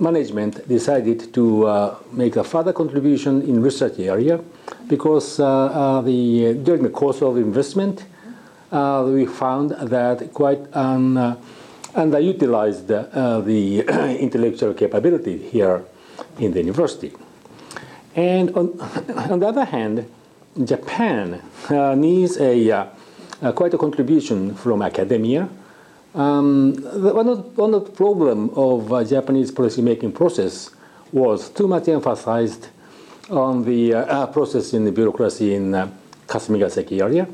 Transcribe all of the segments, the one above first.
Management decided to uh, make a further contribution in research area because uh, uh, the, during the course of investment, uh, we found that quite uh, underutilized uh, the intellectual capability here in the university. And on, on the other hand, Japan uh, needs a, uh, uh, quite a contribution from academia. Um, the, one, of, one of the problem of uh, Japanese policy making process was too much emphasized on the uh, process in the bureaucracy in uh, Kasumigaseki area.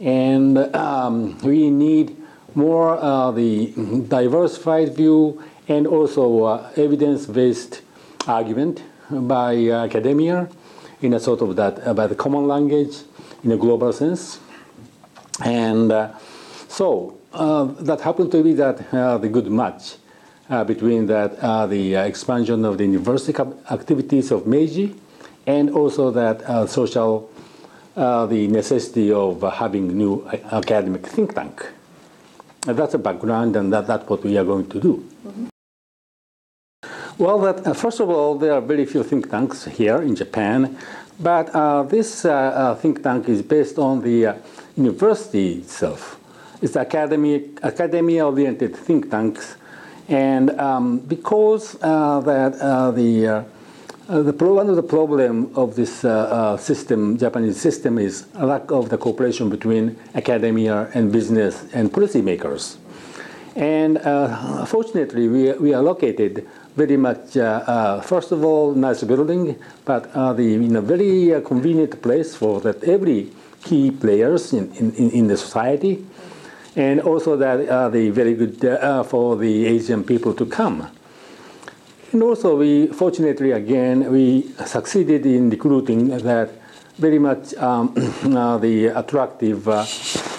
And um, we need more uh, the diversified view and also uh, evidence-based argument by uh, academia in a sort of that about the common language in a global sense. And uh, so uh, that happened to be that uh, the good match between that the expansion of the university activities of Meiji and also that social uh, the necessity of uh, having new academic think tank. Uh, that's a background, and that, that's what we are going to do. Mm-hmm. Well, that, first of all, there are very few think tanks here in Japan, but this think tank is based on the university itself. It's academic, academia-oriented think tanks, and um, because uh, that uh, the uh, the one of the problem of this uh, uh, system, Japanese system, is a lack of the cooperation between academia and business and policymakers. And uh, fortunately, we, we are located very much, uh, uh, first of all, nice building, but the, in a very convenient place for that every key players in, in, in the society, and also that are the very good for the Asian people to come. And also, we fortunately again we succeeded in recruiting that very much um, uh, the attractive uh,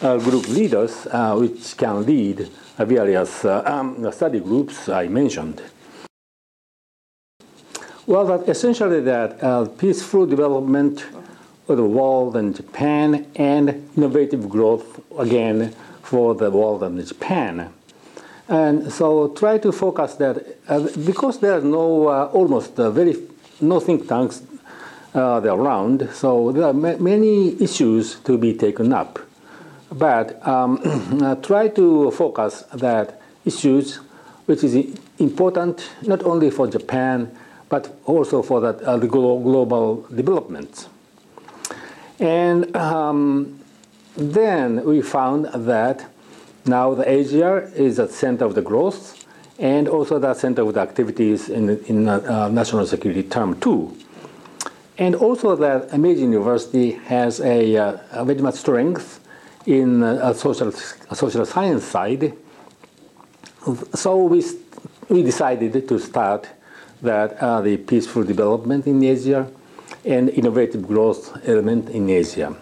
uh, group leaders uh, which can lead various uh, um, study groups I mentioned. Well, that essentially that uh, peaceful development of the world and Japan and innovative growth again for the world and Japan. And so try to focus that uh, because there are no uh, almost uh, very no think tanks uh, around, so there are ma many issues to be taken up. But um, uh, try to focus that issues which is important not only for Japan but also for that, uh, the glo global development. And um, then we found that now the Asia is at center of the growth and also the center of the activities in, in uh, national security term too. And also that Meiji University has a, uh, a very much strength in uh, a social, a social science side. So we, we decided to start that uh, the peaceful development in Asia and innovative growth element in Asia.